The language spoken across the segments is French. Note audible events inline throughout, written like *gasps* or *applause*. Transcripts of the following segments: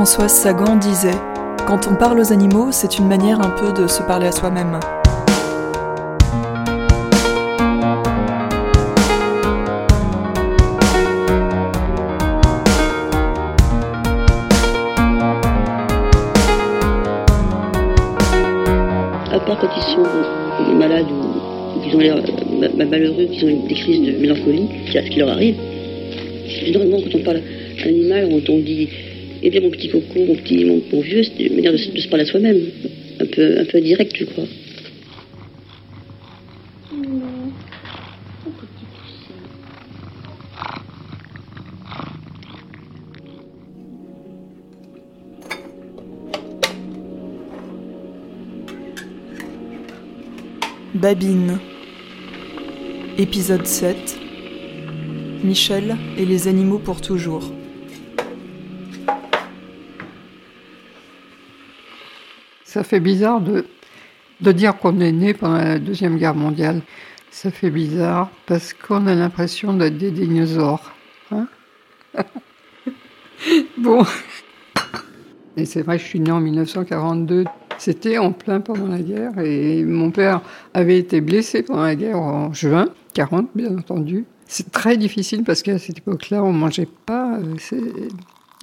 Françoise Sagan disait Quand on parle aux animaux, c'est une manière un peu de se parler à soi-même. À part quand ils sont malades ou ont l'air euh, malheureux, qu'ils ont des crises de mélancolie, c'est à ce qui leur arrive. Généralement, quand on parle animal, on, dit Eh bien, mon petit coco, mon petit, mon, vieux, c'est une manière de, se parler à soi-même. Un peu, un peu direct, je crois. Babine. Épisode 7. Michel et les animaux pour toujours. Ça fait bizarre de, de dire qu'on est né pendant la Deuxième Guerre mondiale. Ça fait bizarre parce qu'on a l'impression d'être des dinosaures. Hein *laughs* bon. Et c'est vrai, je suis né en 1942. C'était en plein pendant la guerre et mon père avait été blessé pendant la guerre en juin 40, bien entendu. C'est très difficile parce qu'à cette époque-là, on mangeait pas.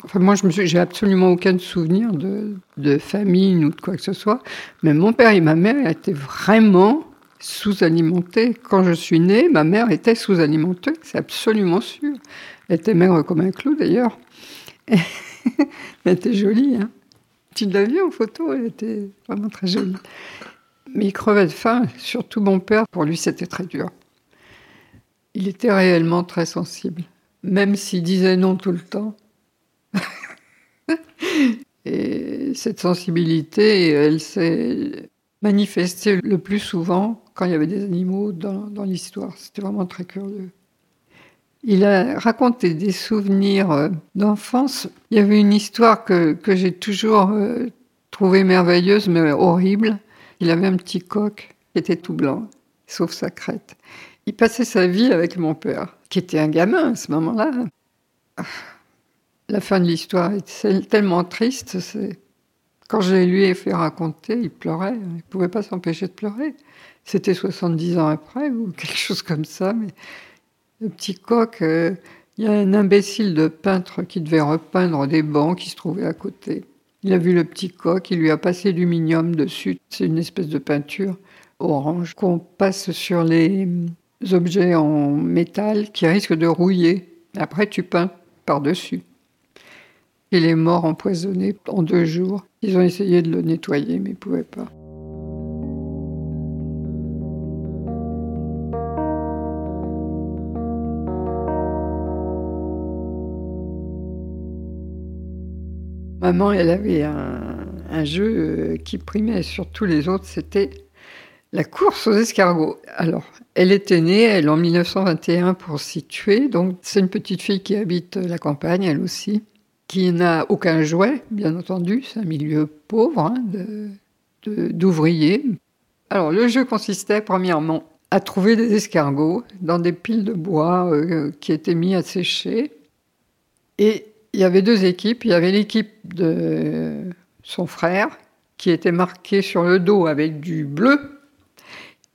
Enfin, moi, je me j'ai absolument aucun souvenir de, de famine ou de quoi que ce soit. Mais mon père et ma mère étaient vraiment sous-alimentés. Quand je suis née, ma mère était sous-alimentée, c'est absolument sûr. Elle était maigre comme un clou d'ailleurs. *laughs* Elle était jolie, hein. Tu l'as vu en photo, elle était vraiment très jolie. Mais il crevait de faim, surtout mon père, pour lui c'était très dur. Il était réellement très sensible, même s'il disait non tout le temps. *laughs* Et cette sensibilité, elle s'est manifestée le plus souvent quand il y avait des animaux dans, l'histoire. C'était vraiment très curieux. Il a raconté des souvenirs euh, d'enfance. Il y avait une histoire que, j'ai toujours euh, trouvée merveilleuse, mais horrible. Il avait un petit coq qui était tout blanc, sauf sa crête. Il passait sa vie avec mon père, qui était un gamin à ce moment-là. La fin de l'histoire est tellement triste. Quand je lui ai fait raconter, il pleurait. Il ne pouvait pas s'empêcher de pleurer. C'était 70 ans après ou quelque chose comme ça, mais le petit coq, euh, il y a un imbécile de peintre qui devait repeindre des bancs qui se trouvaient à côté. Il a vu le petit coq, il lui a passé l'aluminium dessus. C'est une espèce de peinture orange qu'on passe sur les objets en métal qui risquent de rouiller. Après, tu peins par-dessus. Il est mort empoisonné en deux jours. Ils ont essayé de le nettoyer, mais ils ne pouvaient pas. Maman, elle avait un, jeu euh, qui primait sur tous les autres, c'était la course aux escargots. Alors, elle était née, elle, en 1921 pour s'y tuer. Donc, c'est une petite fille qui habite la campagne, elle aussi, qui n'a aucun jouet, bien entendu. C'est un milieu pauvre hein, d'ouvriers. Alors, le jeu consistait, premièrement, à trouver des escargots dans des piles de bois euh, qui étaient mis à sécher. Et il y avait deux équipes. Il y avait l'équipe de son frère, qui était marquée sur le dos avec du bleu,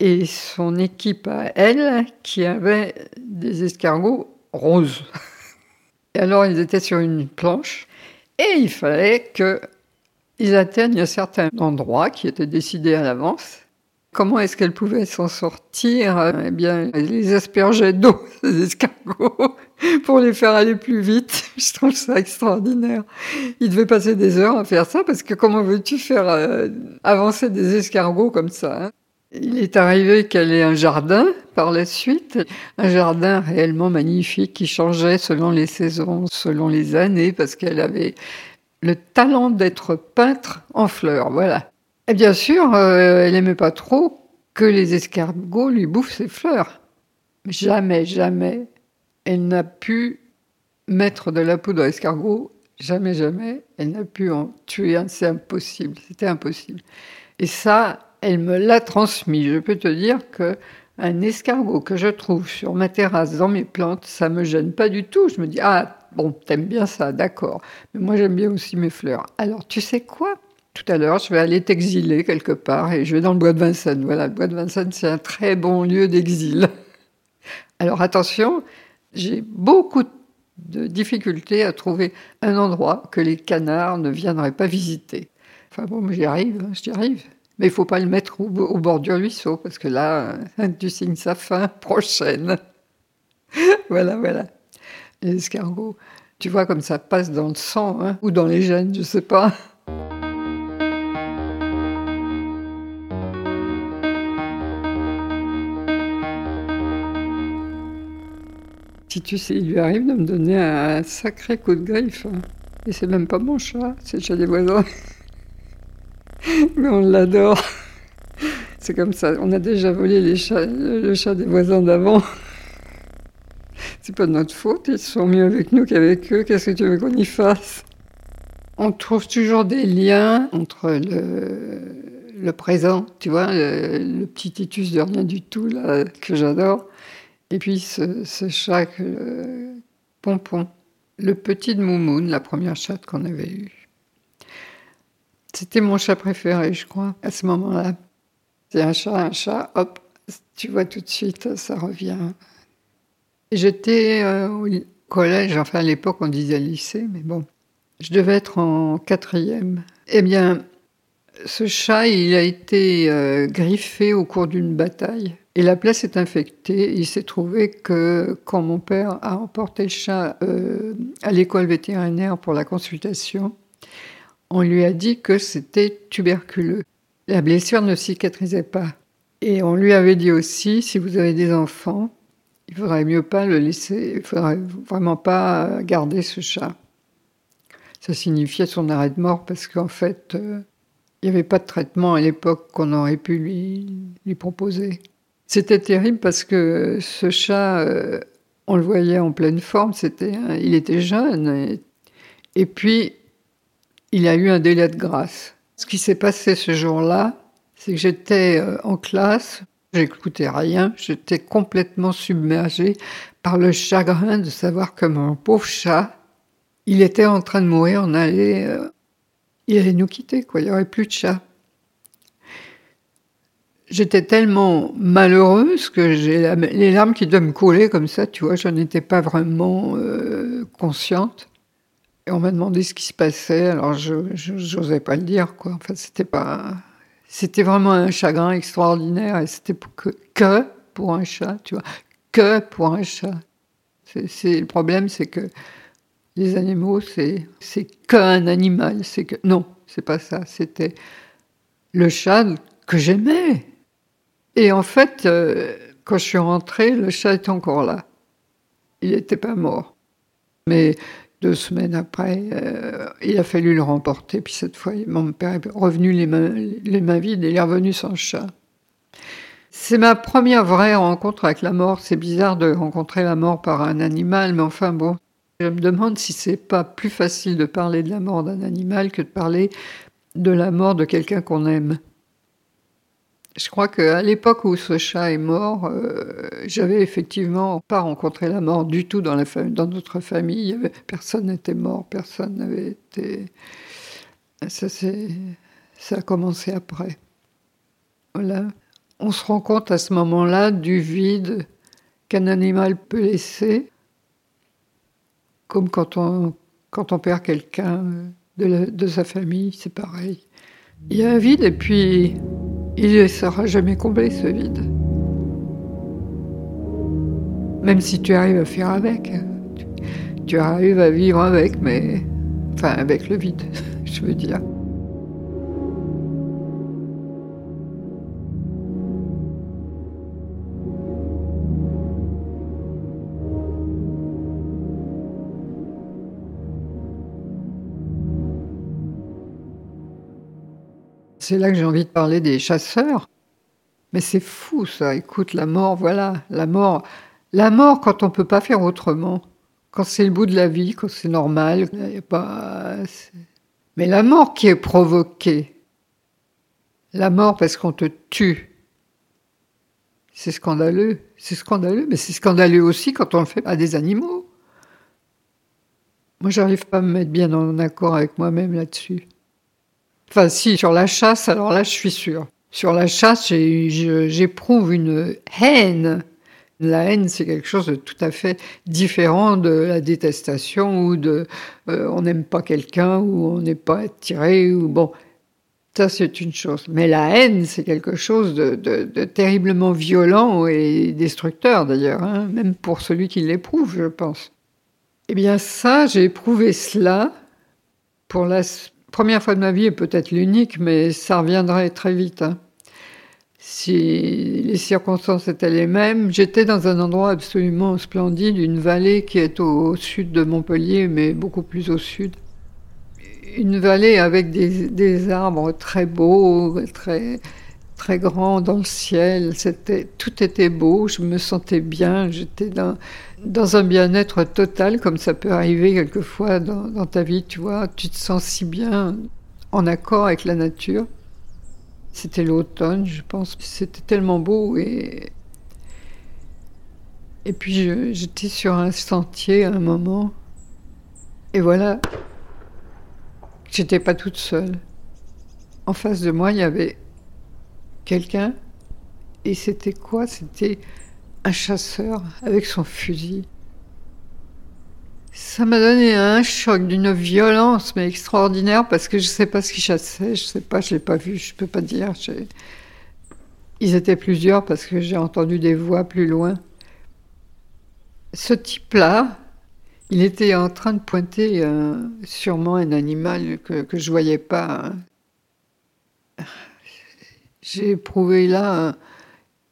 et son équipe à elle, qui avait des escargots roses. *laughs* Et alors, ils étaient sur une planche, et il fallait qu'ils atteignent un certain endroit qui était décidé à l'avance. Comment est-ce qu'elle pouvait s'en sortir? Eh bien, elle les aspergeait d'eau, *laughs* ces escargots, pour les faire aller plus vite. *laughs* Je trouve ça extraordinaire. Il devait passer des heures à faire ça, parce que comment veux-tu faire euh, avancer des escargots comme ça hein? Il est arrivé qu'elle ait un jardin par la suite, un jardin réellement magnifique qui changeait selon les saisons, selon les années, parce qu'elle avait le talent d'être peintre en fleurs, voilà. Et bien sûr, euh, elle n'aimait pas trop que les escargots lui bouffent ses fleurs. Jamais, jamais, elle n'a pu mettre de la poudre à escargot. Jamais, jamais, elle n'a pu en tuer un. C'est impossible, c'était impossible. Et ça, elle me l'a transmis. Je peux te dire que un escargot que je trouve sur ma terrasse dans mes plantes, ça me gêne pas du tout. Je me dis ah Bon, t'aimes bien ça, d'accord. Mais moi, j'aime bien aussi mes fleurs. Alors, tu sais quoi? Tout à l'heure, je vais aller t'exiler quelque part et je vais dans le bois de Vincennes. Voilà, le bois de Vincennes, c'est un très bon lieu d'exil. *laughs* Alors, attention, j'ai beaucoup de difficultés à trouver un endroit que les canards ne viendraient pas visiter. Enfin bon, j'y arrive, hein, j'y arrive. Mais il faut pas le mettre au, bord du ruisseau, parce que là, euh, tu signes sa fin prochaine. *laughs* voilà, voilà. Les escargots, tu vois comme ça passe dans le sang, hein, ou dans les gènes, je sais pas. Si tu sais, il lui arrive de me donner un sacré coup de griffe. Et c'est même pas mon chat, c'est le chat des voisins. *laughs* *laughs* Mais on l'adore. C'est comme ça, on a déjà volé les chats, le chat des voisins d'avant. C'est pas de notre faute, ils sont mieux avec nous qu'avec eux, qu'est-ce que tu veux qu'on y fasse? On trouve toujours des liens entre le, présent, tu vois, le, petit titus de rien du tout, là, que j'adore, et puis ce, chat, le Pompon, le petit de Moumoun, la première chatte qu'on avait eue. C'était mon chat préféré, je crois, à ce moment-là. C'est un chat, un chat, hop, tu vois tout de suite, ça revient. J'étais euh, au collège, enfin à l'époque on disait lycée, mais bon, je devais être en quatrième. Eh bien, ce chat, il a été euh, griffé au cours d'une bataille. Et la place est infectée. Il s'est trouvé que quand mon père a emporté le chat euh, à l'école vétérinaire pour la consultation, on lui a dit que c'était tuberculeux. La blessure ne cicatrisait pas. Et on lui avait dit aussi, si vous avez des enfants, il faudrait mieux pas le laisser, il faudrait vraiment pas garder ce chat. Ça signifiait son arrêt de mort parce qu'en fait, euh, il n'y avait pas de traitement à l'époque qu'on aurait pu lui, proposer. C'était terrible parce que ce chat, euh, on le voyait en pleine forme, c'était, il était jeune, et puis il a eu un délai de grâce. Ce qui s'est passé ce jour-là, c'est que j'étais euh, en classe, j'écoutais rien, j'étais complètement submergée par le chagrin de savoir que mon pauvre chat, il était en train de mourir, on allait, euh, il allait nous quitter, quoi, il n'y aurait plus de chat. J'étais tellement malheureuse que j'ai les larmes qui doivent me couler comme ça, tu vois, je n'étais pas vraiment euh, consciente. Et on m'a demandé ce qui se passait, alors je n'osais pas le dire, quoi. fait, c'était pas. C'était vraiment un chagrin extraordinaire et c'était que, pour un chat, tu vois. Que pour un chat. Le problème, c'est que les animaux, c'est, c'est qu'un animal. C'est que, non, c'est pas ça. C'était le chat que j'aimais. Et en fait, euh, quand je suis rentrée, le chat était encore là. Il n'était pas mort. Mais deux semaines après, euh, il a fallu le remporter. Puis cette fois, mon père est revenu les mains, les mains vides et il est revenu sans chat. C'est ma première vraie rencontre avec la mort. C'est bizarre de rencontrer la mort par un animal, mais enfin bon, je me demande si c'est pas plus facile de parler de la mort d'un animal que de parler de la mort de quelqu'un qu'on aime. Je crois qu'à l'époque où ce chat est mort, euh, j'avais effectivement pas rencontré la mort du tout dans, notre famille. Personne n'était mort, personne n'avait été. Ça, ça a commencé après. Voilà. On se rend compte à ce moment-là du vide qu'un animal peut laisser, comme quand on, quand on perd quelqu'un de, de sa famille, c'est pareil. Il y a un vide et puis il ne sera jamais comblé ce vide. Même si tu arrives à faire avec, tu, arrives à vivre avec, mais enfin avec le vide, *laughs* je veux dire. C'est là que j'ai envie de parler des chasseurs. Mais c'est fou ça, écoute, la mort, voilà, la mort. La mort quand on ne peut pas faire autrement, quand c'est le bout de la vie, quand c'est normal. Mais la mort qui est provoquée, la mort parce qu'on te tue, c'est scandaleux. C'est scandaleux, mais c'est scandaleux aussi quand on le fait à des animaux. Moi, j'arrive pas à me mettre bien en accord avec moi-même là-dessus. Enfin, si, sur la chasse, alors là, je suis sûre. Sur la chasse, j'éprouve une haine. La haine, c'est quelque chose de tout à fait différent de la détestation ou de euh, on n'aime pas quelqu'un ou on n'est pas attiré bon. Ça, c'est une chose. Mais la haine, c'est quelque chose de, terriblement violent et destructeur, d'ailleurs, hein, même pour celui qui l'éprouve, je pense. Eh bien, ça, j'ai éprouvé cela pour la première fois de ma vie, et peut-être l'unique, mais ça reviendrait très vite. Hein. Si les circonstances étaient les mêmes, j'étais dans un endroit absolument splendide, une vallée qui est au sud de Montpellier, mais beaucoup plus au sud une vallée avec des, arbres très beaux, très, très grands dans le ciel. Tout était beau, je me sentais bien, j'étais dans, dans un bien-être total, comme ça peut arriver quelquefois dans, dans ta vie, tu vois. Tu te sens si bien en accord avec la nature. C'était l'automne, je pense. C'était tellement beau et. Et puis j'étais sur un sentier à un moment. Et voilà, J'étais pas toute seule. En face de moi, il y avait quelqu'un. Et c'était quoi? C'était un chasseur avec son fusil. Ça m'a donné un choc d'une violence, mais extraordinaire, parce que je ne sais pas ce qu'il chassait, je ne sais pas, je l'ai pas vu, je ne peux pas dire. Ils étaient plusieurs parce que j'ai entendu des voix plus loin. Ce type-là, il était en train de pointer euh, sûrement un animal que, je ne voyais pas. J'ai éprouvé là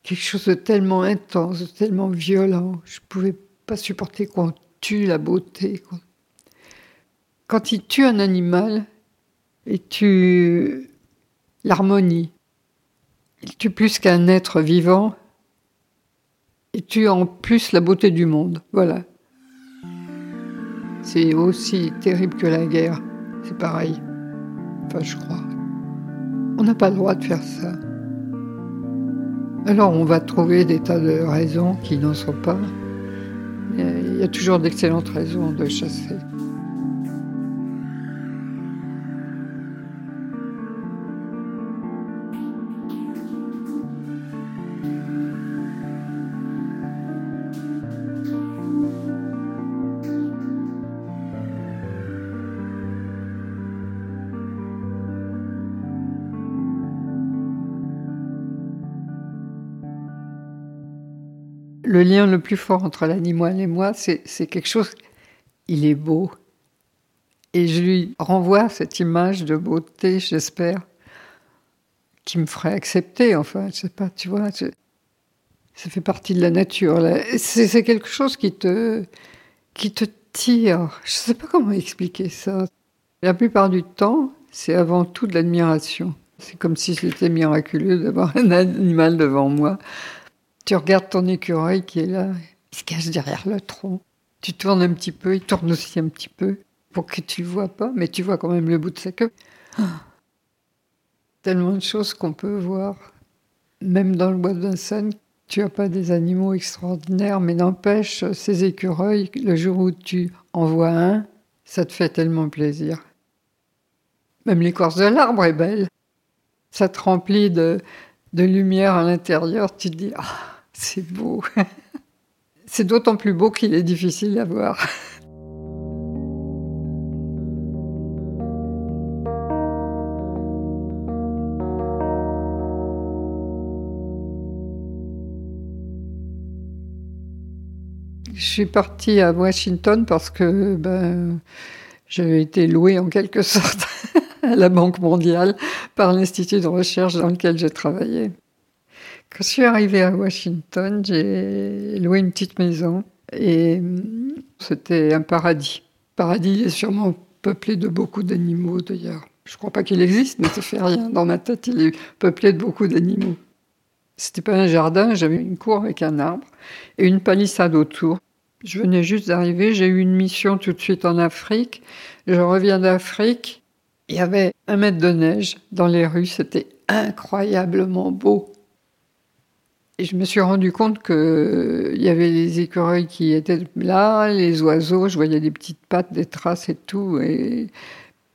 quelque chose de tellement intense, de tellement violent. Je ne pouvais pas supporter qu'on tue la beauté. Quand il tue un animal, il tue l'harmonie. Il tue plus qu'un être vivant. Il tue en plus la beauté du monde. Voilà. C'est aussi terrible que la guerre. C'est pareil. Enfin, je crois. On n'a pas le droit de faire ça. Alors on va trouver des tas de raisons qui n'en sont pas. il y a toujours d'excellentes raisons de chasser. Le lien le plus fort entre l'animal et moi, c'est quelque chose, il est beau. Et je lui renvoie cette image de beauté, j'espère, qui me ferait accepter, enfin, je sais pas, tu vois, ça fait partie de la nature. C'est quelque chose qui te, qui te tire. Je sais pas comment expliquer ça. La plupart du temps, c'est avant tout de l'admiration. C'est comme si c'était miraculeux d'avoir un animal devant moi tu regardes ton écureuil qui est là, il se cache derrière le tronc. Tu tournes un petit peu, il tourne aussi un petit peu pour que tu le vois pas, mais tu vois quand même le bout de sa queue. *gasps* Tellement de choses qu'on peut voir. Même dans le bois de Vincennes, tu as pas des animaux extraordinaires, mais n'empêche, ces écureuils, le jour où tu en vois un, ça te fait tellement plaisir. Même l'écorce de l'arbre est belle. Ça te remplit de, de lumière à l'intérieur, tu te dis ah, c'est beau. *laughs* c'est d'autant plus beau qu'il est difficile à voir. Je suis partie à Washington parce que ben, j'avais été louée en quelque sorte *laughs* à la Banque mondiale par l'institut de recherche dans lequel j'ai travaillé. Quand je suis arrivée à Washington, j'ai loué une petite maison et hum, c'était un paradis. Paradis est sûrement peuplé de beaucoup d'animaux d'ailleurs. Je ne crois pas qu'il existe, mais ça fait rien. Dans ma tête, il est peuplé de beaucoup d'animaux. C'était pas un jardin, j'avais une cour avec un arbre et une palissade autour. Je venais juste d'arriver, j'ai eu une mission tout de suite en Afrique. Je reviens d'Afrique il y avait un mètre de neige dans les rues, c'était incroyablement beau. Et je me suis rendu compte qu'il y avait les écureuils qui étaient là, les oiseaux, je voyais des petites pattes, des traces et tout. Et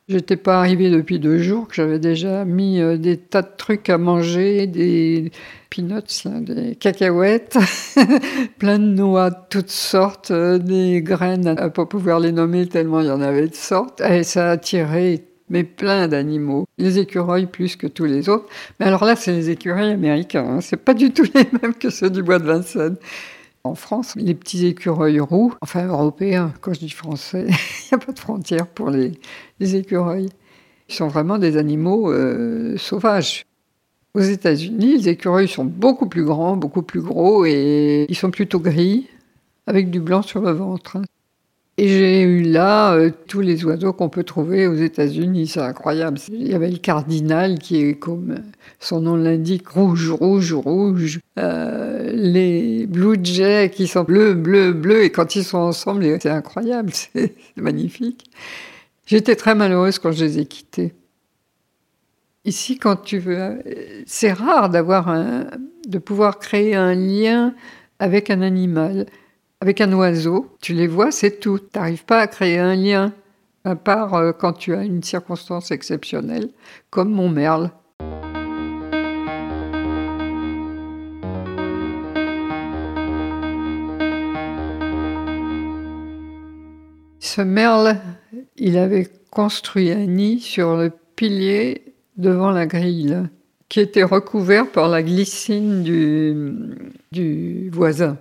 j'étais pas arrivée depuis deux jours, que j'avais déjà mis euh, des tas de trucs à manger, des peanuts, des cacahuètes, *laughs* plein de noix de toutes sortes, euh, des graines à pas pouvoir les nommer tellement il y en avait de sortes. Et ça a attiré mais plein d'animaux. Les écureuils plus que tous les autres. Mais alors là, c'est les écureuils américains. Hein. C'est pas du tout *laughs* les mêmes que ceux du bois de Vincennes. En France, les petits écureuils roux, enfin européens, quand je dis français, *laughs* il n'y a pas de frontière pour les, écureuils. Ils sont vraiment des animaux euh, sauvages. Aux États-Unis, les écureuils sont beaucoup plus grands, beaucoup plus gros et ils sont plutôt gris, avec du blanc sur le ventre. Hein. Et j'ai eu là euh, tous les oiseaux qu'on peut trouver aux États-Unis, c'est incroyable. Il y avait le cardinal qui est comme son nom l'indique, rouge, rouge, rouge. Euh, les blue jays qui sont bleus, bleus, bleus, et quand ils sont ensemble, c'est incroyable, *laughs* c'est magnifique. J'étais très malheureuse quand je les ai quittés. Ici, quand tu veux, c'est rare d'avoir de pouvoir créer un lien avec un animal. Avec un oiseau, tu les vois, c'est tout. Tu n'arrives pas à créer un lien, à part euh, quand tu as une circonstance exceptionnelle, comme mon merle. Ce merle, il avait construit un nid sur le pilier devant la grille, qui était recouvert par la glycine du, du voisin.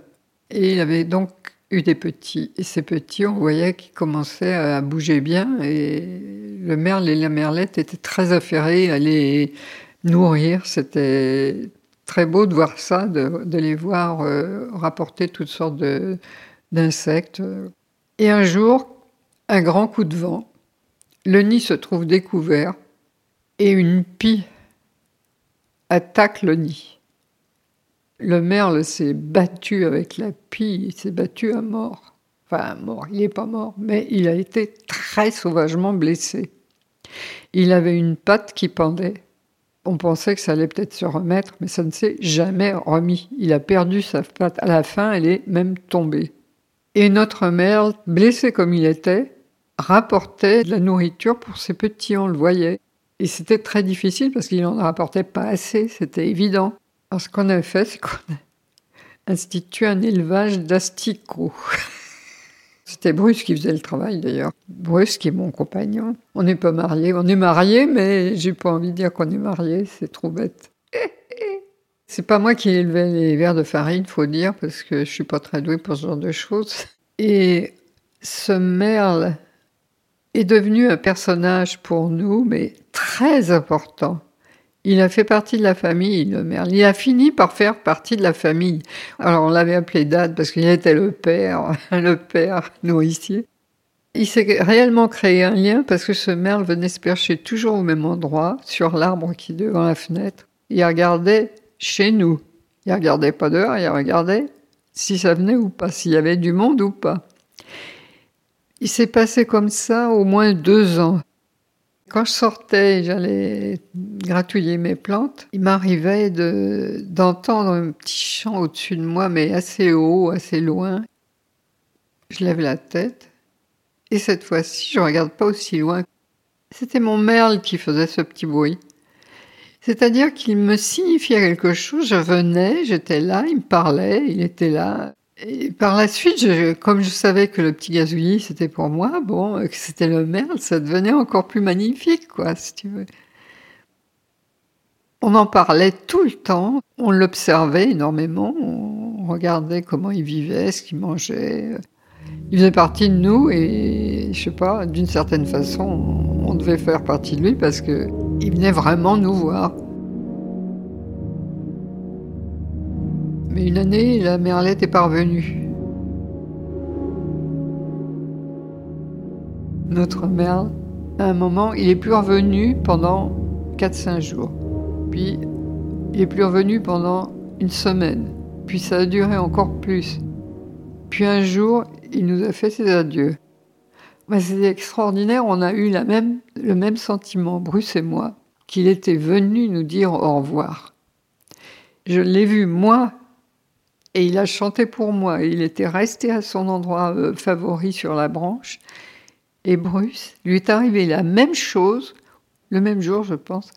Et il avait donc eu des petits. Et ces petits, on voyait qu'ils commençaient à bouger bien. Et le merle et la merlette étaient très affairés à les nourrir. C'était très beau de voir ça, de, les voir euh, rapporter toutes sortes d'insectes. Et un jour, un grand coup de vent, le nid se trouve découvert et une pie attaque le nid. Le merle s'est battu avec la pie, il s'est battu à mort. Enfin, mort, il n'est pas mort, mais il a été très sauvagement blessé. Il avait une patte qui pendait. On pensait que ça allait peut-être se remettre, mais ça ne s'est jamais remis. Il a perdu sa patte. À la fin, elle est même tombée. Et notre merle, blessé comme il était, rapportait de la nourriture pour ses petits, on le voyait. Et c'était très difficile parce qu'il n'en rapportait pas assez, c'était évident. Alors, ce qu'on a fait, c'est qu'on a institué un élevage d'asticots. *laughs* C'était Bruce qui faisait le travail d'ailleurs. Bruce qui est mon compagnon. On n'est pas mariés. On est mariés, mais j'ai pas envie de dire qu'on est mariés. C'est trop bête. *laughs* C'est pas moi qui ai élevé les vers de farine, faut dire, parce que je suis pas très douée pour ce genre de choses. Et ce merle est devenu un personnage pour nous, mais très important. Il a fait partie de la famille, le merle. Il a fini par faire partie de la famille. Alors on l'avait appelé Dad parce qu'il était le père, *laughs* le père nourricier. Il s'est réellement créé un lien parce que ce merle venait se percher toujours au même endroit, sur l'arbre qui est devant la fenêtre. Il regardait chez nous. Il regardait pas dehors, il regardait si ça venait ou pas, s'il y avait du monde ou pas. Il s'est passé comme ça au moins deux ans. Quand je sortais, j'allais gratouiller mes plantes. Il m'arrivait d'entendre un petit chant au-dessus de moi, mais assez haut, assez loin. Je lève la tête. Et cette fois-ci, je ne regarde pas aussi loin. C'était mon merle qui faisait ce petit bruit. C'est-à-dire qu'il me signifiait quelque chose. Je venais, j'étais là, il me parlait, il était là. Et par la suite, comme je savais que le petit gazouillis c'était pour moi, bon, que c'était le merle, ça devenait encore plus magnifique, quoi, si tu veux. On en parlait tout le temps, on l'observait énormément, on regardait comment il vivait, ce qu'il mangeait. Il faisait partie de nous et, je sais pas, d'une certaine façon, on devait faire partie de lui parce que il venait vraiment nous voir. Une année, la merlette est parvenue. Notre merle, à un moment, il est plus revenu pendant 4-5 jours. Puis, il est plus revenu pendant une semaine. Puis ça a duré encore plus. Puis un jour, il nous a fait ses adieux. C'était extraordinaire, on a eu le même sentiment, Bruce et moi, qu'il était venu nous dire au revoir. Je l'ai vu, moi, Et il a chanté pour moi. Il était resté à son endroit euh, favori sur la branche. Et Bruce, lui est arrivé la même chose, le même jour, je pense.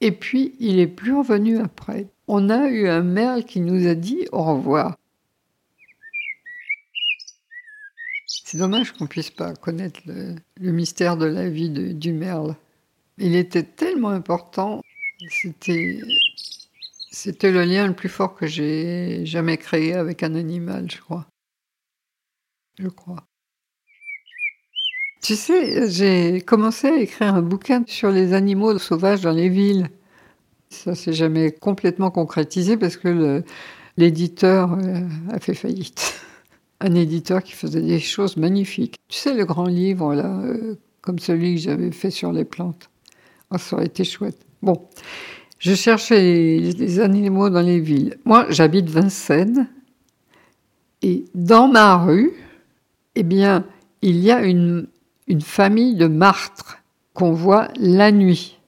Et puis, il est plus revenu après. On a eu un merle qui nous a dit au revoir. C'est dommage qu'on puisse pas connaître le, mystère de la vie du merle. Il était tellement important. C'était, c'était le lien le plus fort que j'ai jamais créé avec un animal, je crois. Je crois. Tu sais, j'ai commencé à écrire un bouquin sur les animaux sauvages dans les villes. Ça s'est jamais complètement concrétisé parce que l'éditeur euh, a fait faillite. *laughs* Un éditeur qui faisait des choses magnifiques. Tu sais, le grand livre, là, euh, comme celui que j'avais fait sur les plantes. Oh, ça aurait été chouette. Bon, je cherchais les, animaux dans les villes. Moi, j'habite Vincennes. Et dans ma rue, eh bien, il y a une une famille de martres qu'on voit la nuit.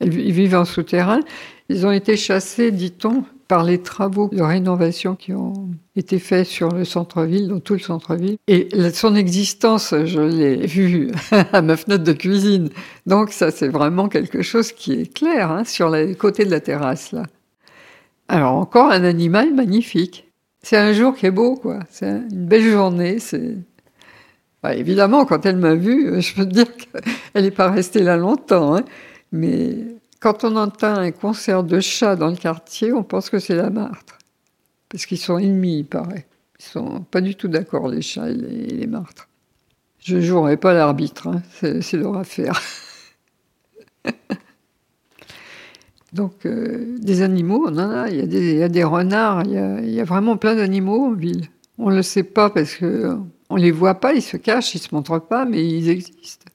Ils vivent en souterrain. Ils ont été chassés, dit-on, par les travaux de rénovation qui ont été faits sur le centre-ville, dans tout le centre-ville. Et son existence, je l'ai vue *laughs* à ma fenêtre de cuisine. Donc ça, c'est vraiment quelque chose qui est clair hein, sur les côtés de la terrasse. là. Alors encore un animal magnifique. C'est un jour qui est beau, quoi. C'est une belle journée. C'est bah, évidemment, quand elle m'a vue, *laughs* je peux te dire qu'elle n'est pas restée là longtemps. Hein. Mais quand on entend un concert de chats dans le quartier, on pense que c'est la martre. Parce qu'ils sont ennemis, il paraît. Ils sont pas du tout d'accord, les chats et les, martres. Je ne jouerai pas l'arbitre, hein. c'est leur affaire. *laughs* Donc, euh, des animaux, on. Il y a des, renards, il y a, vraiment plein d'animaux en ville. On ne le sait pas parce que on les voit pas, ils se cachent, ils se montrent pas, mais ils existent.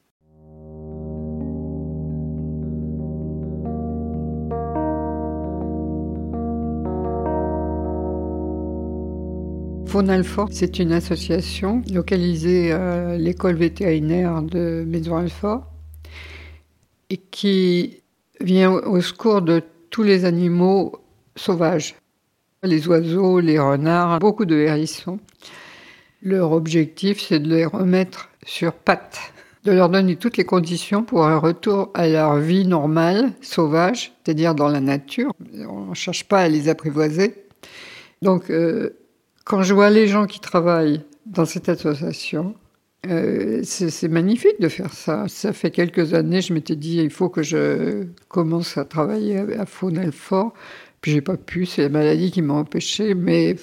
Faune-Alfort, c'est une association localisée à l'école vétérinaire de Maison-Alfort et qui vient au secours de tous les animaux sauvages, les oiseaux, les renards, beaucoup de hérissons. Leur objectif, c'est de les remettre sur pattes, de leur donner toutes les conditions pour un retour à leur vie normale, sauvage, c'est-à-dire dans la nature. On ne cherche pas à les apprivoiser. Donc, euh, quand je vois les gens qui travaillent dans cette association, euh, c'est magnifique de faire ça. Ça fait quelques années, je m'étais dit, il faut que je commence à travailler à Faunel-Fort. Puis j'ai pas pu, c'est la maladie qui m'a empêché, mais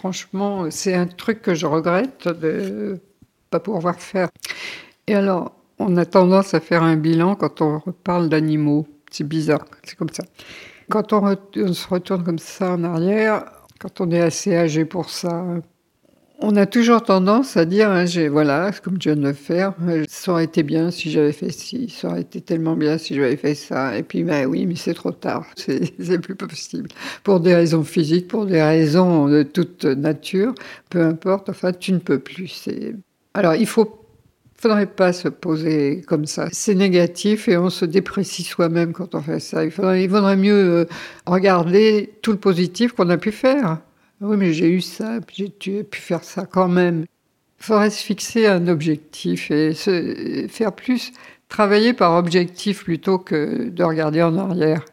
Franchement, c'est un truc que je regrette de pas pouvoir faire. Et alors, on a tendance à faire un bilan quand on parle d'animaux. C'est bizarre, c'est comme ça. Quand on, se retourne comme ça en arrière, quand on est assez âgé pour ça, on a toujours tendance à dire, hein, voilà, comme je viens de le faire, euh, ça aurait été bien si j'avais fait ci, ça aurait été tellement bien si j'avais fait ça. Et puis, ben oui, mais c'est trop tard, *laughs* c'est plus possible. Pour des raisons physiques, pour des raisons de toute nature, peu importe, enfin, tu ne peux plus. Alors, il faut faudrait pas se poser comme ça. C'est négatif et on se déprécie soi-même quand on fait ça. Il faudrait, il mieux euh, regarder tout le positif qu'on a pu faire. Oui, mais j'ai eu ça, j'ai pu faire ça quand même. Il faudrait se fixer un objectif et faire plus, travailler par objectif plutôt que de regarder en arrière.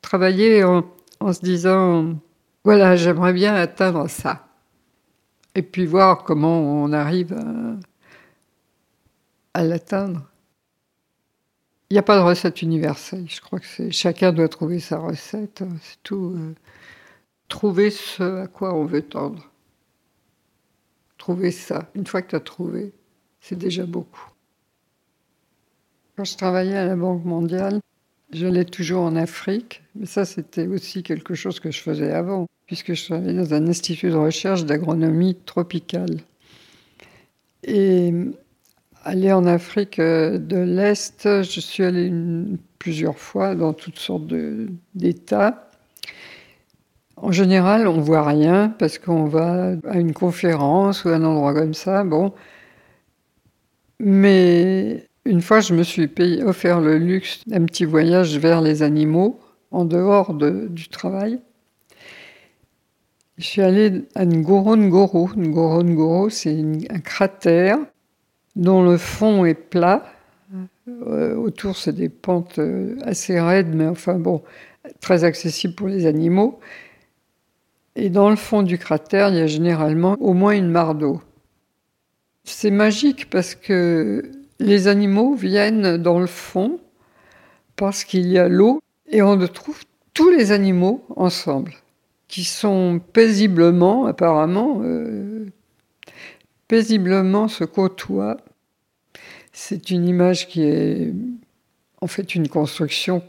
Travailler en, se disant, voilà, j'aimerais bien atteindre ça. Et puis voir comment on arrive à, à l'atteindre. Il n'y a pas de recette universelle. Je crois que chacun doit trouver sa recette. C'est tout. Euh trouver ce à quoi on veut tendre. Trouver ça. Une fois que tu as trouvé, c'est déjà beaucoup. Quand je travaillais à la Banque mondiale, je l'ai toujours en Afrique, mais ça c'était aussi quelque chose que je faisais avant, puisque je travaillais dans un institut de recherche d'agronomie tropicale. Et aller en Afrique euh, de l'Est, je suis allée plusieurs fois dans toutes sortes d'États. En général, on voit rien parce qu'on va à une conférence ou à un endroit comme ça. Bon, mais une fois, je me suis offert le luxe d'un petit voyage vers les animaux en dehors du travail. Je suis allée à Ngorongoro. Ngorongoro, c'est un cratère dont le fond est plat. Euh, autour, c'est des pentes euh, assez raides, mais enfin bon, très accessibles pour les animaux. Et dans le fond du cratère, il y a généralement au moins une mare d'eau. C'est magique parce que les animaux viennent dans le fond parce qu'il y a l'eau et on trouve tous les animaux ensemble qui sont paisiblement, apparemment, euh, paisiblement se côtoient. C'est une image qui est en fait une construction,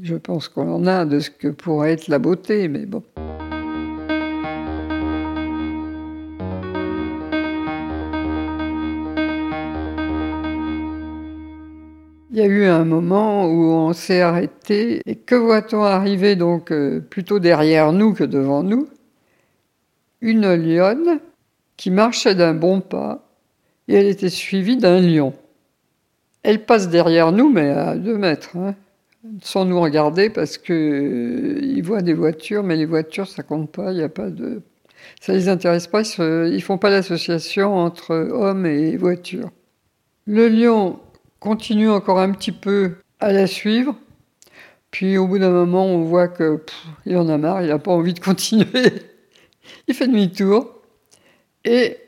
je pense qu'on en a, de ce que pourrait être la beauté, mais bon. Il y a eu un moment où on s'est arrêté et que voit-on arriver donc euh, plutôt derrière nous que devant nous? Une lionne qui marchait d'un bon pas et elle était suivie d'un lion. Elle passe derrière nous mais à deux mètres, hein, sans nous regarder parce que euh, voient des voitures, mais les voitures ça compte pas, il y a pas de, ça les intéresse pas, ils, ne font pas l'association entre hommes et voitures. Le lion continue encore un petit peu à la suivre. Puis au bout d'un moment, on voit que il en a marre, il n'a pas envie de *laughs* continuer. il fait demi-tour. Et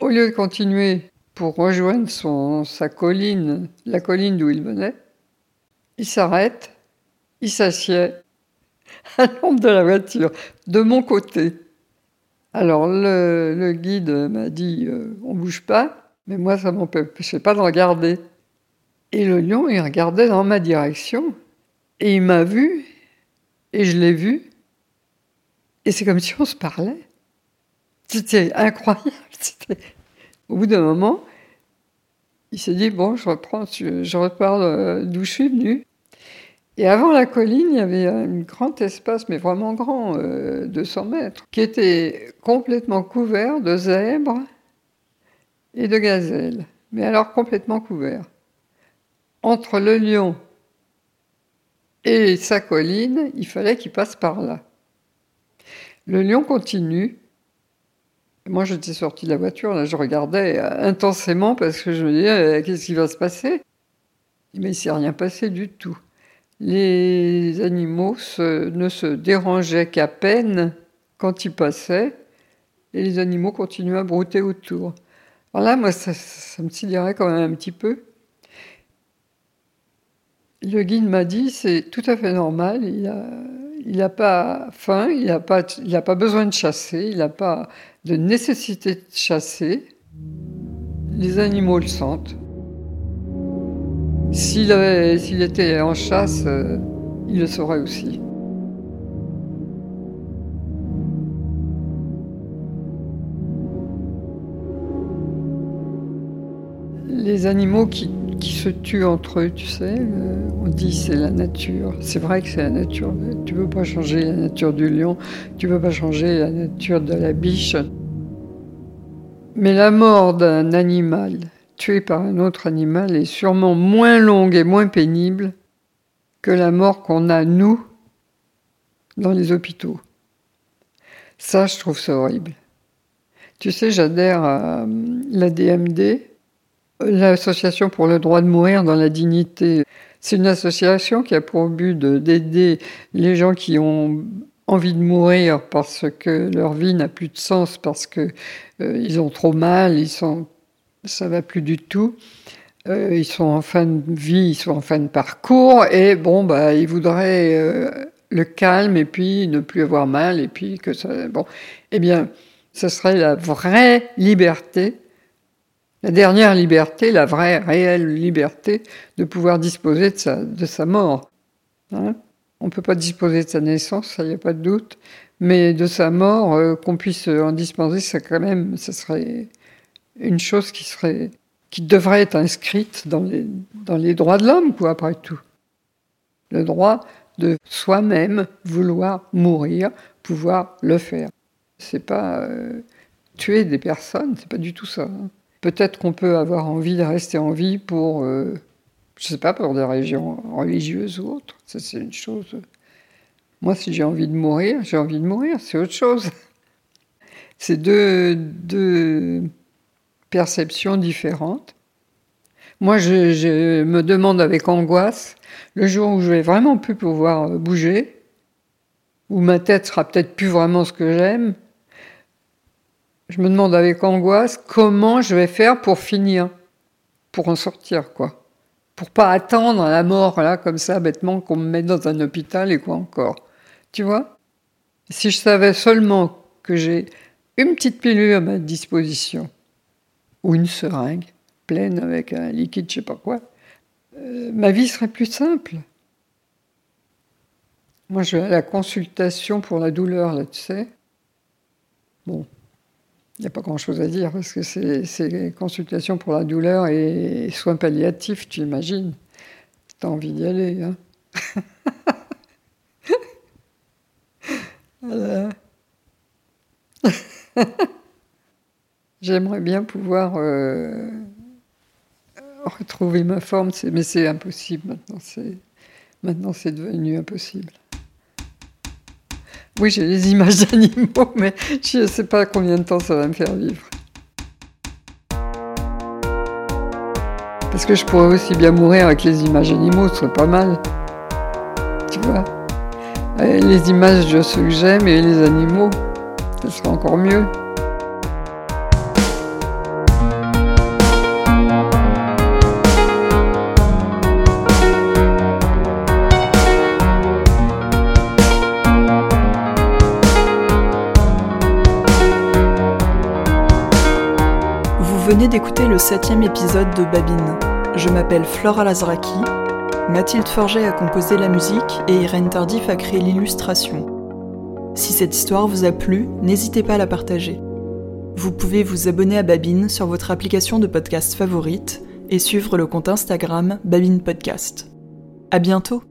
au lieu de continuer pour rejoindre son, sa colline, la colline d'où il venait, il s'arrête, il s'assied *laughs* à l'ombre de la voiture, de mon côté. Alors le, guide m'a dit euh, on bouge pas, mais moi ça m'empêchait pas de regarder. Et le lion, il regardait dans ma direction, et il m'a vu, et je l'ai vu, et c'est comme si on se parlait. *laughs* C'était incroyable. Au bout d'un moment, il s'est dit, bon, je reprends, je repars d'où je suis venu. Et avant la colline, il y avait un grand espace, mais vraiment grand, 200 euh, mètres, qui était complètement couvert de zèbres et de gazelles. Mais alors complètement couvert entre le lion et sa colline, il fallait qu'il passe par là. Le lion continue. Moi, j'étais sorti de la voiture, là, je regardais intensément parce que je me disais, euh, qu'est-ce qui va se passer? Mais il ne s'est rien passé du tout. Les animaux ne se dérangeaient qu'à peine quand ils passaient, et les animaux continuaient à brouter autour. Alors là, moi, ça, ça me sidérait quand même un petit peu. Le guide m'a dit c'est tout à fait normal, il n'a pas faim, il n'a pas, pas besoin de chasser, il n'a pas de nécessité de chasser. Les animaux le sentent. S'il, était en chasse, euh, il le saurait aussi. Les animaux qui qui se tuent entre eux, tu sais. Euh, on dit c'est la nature. C'est vrai que c'est la nature. Tu ne peux pas changer la nature du lion, tu ne peux pas changer la nature de la biche. Mais la mort d'un animal tué par un autre animal est sûrement moins longue et moins pénible que la mort qu'on a, nous, dans les hôpitaux. Ça, je trouve ça horrible. Tu sais, j'adhère à la DMD, L'association pour le droit de mourir dans la dignité, c'est une association qui a pour but d'aider les gens qui ont envie de mourir parce que leur vie n'a plus de sens, parce que euh, ils ont trop mal, ils sont, ça va plus du tout. Euh, ils sont en fin de vie, ils sont en fin de parcours, et bon, bah, ils voudraient euh, le calme et puis ne plus avoir mal, et puis que ça, bon, eh bien, ce serait la vraie liberté la dernière liberté, la vraie, réelle liberté de pouvoir disposer de sa, de sa mort. Hein. On ne peut pas disposer de sa naissance, ça n'y a pas de doute, mais de sa mort, euh, qu'on puisse en disposer, ça quand même, ça serait une chose qui serait, qui devrait être inscrite dans les, dans les droits de l'homme, quoi, après tout. Le droit de soi-même vouloir mourir, pouvoir le faire. C'est pas euh, tuer des personnes, c'est pas du tout ça. Hein. Peut-être qu'on peut avoir envie de rester en vie pour, euh, je sais pas, pour des régions religieuses ou autres. Ça, c'est une chose. Moi, si j'ai envie de mourir, j'ai envie de mourir, c'est autre chose. C'est deux, perceptions différentes. Moi, je, me demande avec angoisse, le jour où je vais vraiment plus pouvoir bouger, où ma tête sera peut-être plus vraiment ce que j'aime, je me demande avec angoisse comment je vais faire pour finir, pour en sortir, quoi. Pour pas attendre la mort, là, comme ça, bêtement, qu'on me mette dans un hôpital et quoi encore. Tu vois? Si je savais seulement que j'ai une petite pilule à ma disposition, ou une seringue pleine avec un liquide, je sais pas quoi, euh, ma vie serait plus simple. Moi, je vais à la consultation pour la douleur, là, tu sais. Bon, il n'y a pas grand-chose à dire parce que c'est consultation pour la douleur et soins palliatifs, tu imagines. Tu as envie d'y aller. Hein *laughs* *laughs* J'aimerais bien pouvoir euh, retrouver ma forme, mais c'est impossible maintenant. Maintenant, c'est devenu impossible. Oui, j'ai les images d'animaux, mais je ne sais pas combien de temps ça va me faire vivre. Parce que je pourrais aussi bien mourir avec les images d'animaux, ce serait pas mal. Tu vois? Les images de ceux que j'aime et les animaux, ce serait encore mieux. Venez d'écouter le septième épisode de Babine. Je m'appelle Flora Lazraki. Mathilde Forget a composé la musique et Irène Tardif a créé l'illustration. Si cette histoire vous a plu, n'hésitez pas à la partager. Vous pouvez vous abonner à Babine sur votre application de podcast favorite et suivre le compte Instagram Babine Podcast. À bientôt!